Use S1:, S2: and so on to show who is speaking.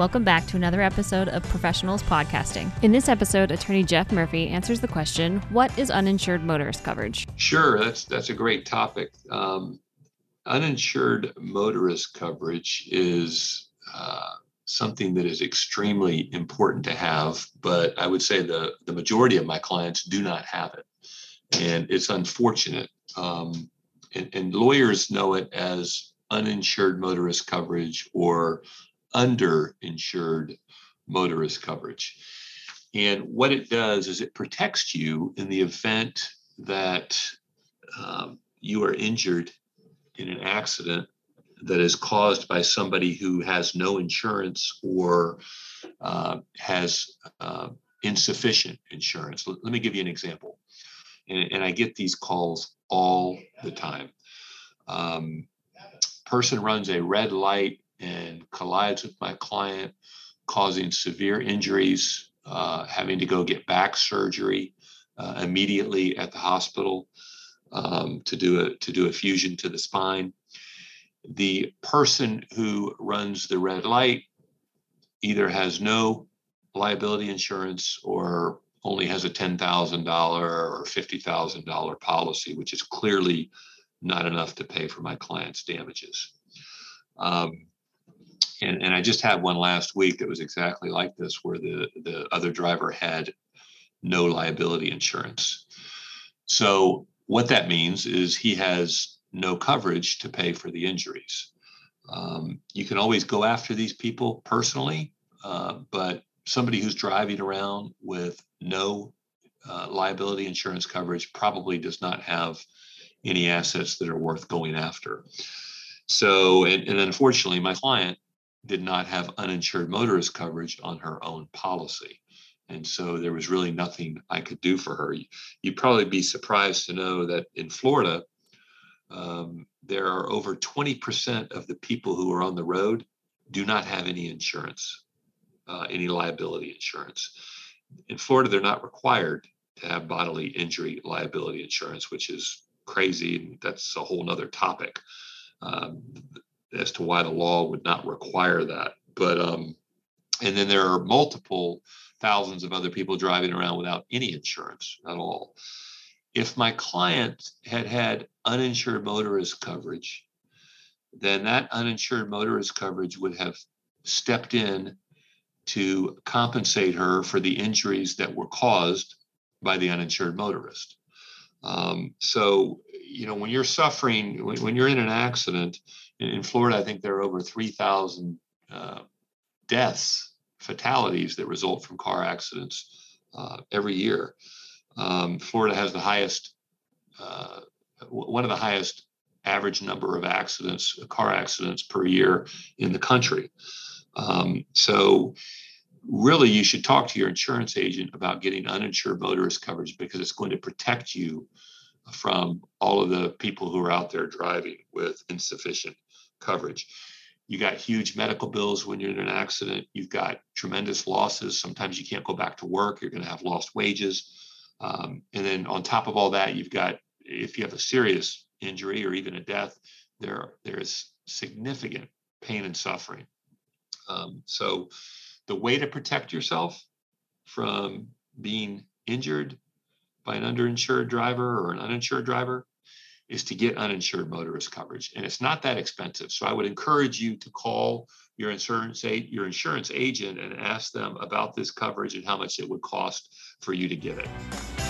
S1: Welcome back to another episode of Professionals Podcasting. In this episode, attorney Jeff Murphy answers the question What is uninsured motorist coverage?
S2: Sure, that's, that's a great topic. Um, uninsured motorist coverage is uh, something that is extremely important to have, but I would say the, the majority of my clients do not have it. And it's unfortunate. Um, and, and lawyers know it as uninsured motorist coverage or underinsured motorist coverage. And what it does is it protects you in the event that um, you are injured in an accident that is caused by somebody who has no insurance or uh, has uh, insufficient insurance. Let, let, me give you an example. And, and, I get these calls all the time. Um, person runs a red light and collides with my client, causing severe injuries, uh, having to go get back surgery uh, immediately at the hospital um, to do a to do a fusion to the spine. The person who runs the red light either has no liability insurance or only has a $10,000 or $50,000 policy, which is clearly not enough to pay for my client's damages. Um, and, and I just had one last week that was exactly like this, where the, the other driver had no liability insurance. So what that means is he has no coverage to pay for the injuries. Um, you can always go after these people personally, uh, but somebody who's driving around with no uh, liability insurance coverage probably does not have any assets that are worth going after. So, and, and unfortunately, my client did not have uninsured motorist coverage on her own policy. And so there was really nothing I could do for her. You'd probably be surprised to know that in Florida, um, there are over 20% of the people who are on the road do not have any insurance, uh, any liability insurance. In Florida, they're not required to have bodily injury liability insurance, which is crazy. And that's a whole nother topic. Um, as to why the law would not require that. But um, and then there are multiple thousands of other people driving around without any insurance at all. If my client had had uninsured motorist coverage, then that uninsured motorist coverage would have stepped in to compensate her for the injuries that were caused by the uninsured motorist. Um, so, you know, when you're suffering, when, when, you're in an accident, in Florida, I think there are over 3,000 uh, deaths, fatalities that result from car accidents uh, every year. Um, Florida has the highest, uh, one of the highest average number of accidents, car accidents per year in the country. Um, so, really, you should talk to your insurance agent about getting uninsured motorist coverage because it's going to protect you from all of the people who are out there driving with insufficient coverage. You got huge medical bills when you're in an accident. You've got tremendous losses. Sometimes you can't go back to work. You're going to have lost wages. Um, and then on top of all that, you've got if you have a serious injury or even a death, there there is significant pain and suffering. Um, so the way to protect yourself from being injured by an underinsured driver or an uninsured driver is to get uninsured motorist coverage. And it's not that expensive. So I would encourage you to call your insurance your insurance agent and ask them about this coverage and how much it would cost for you to get it.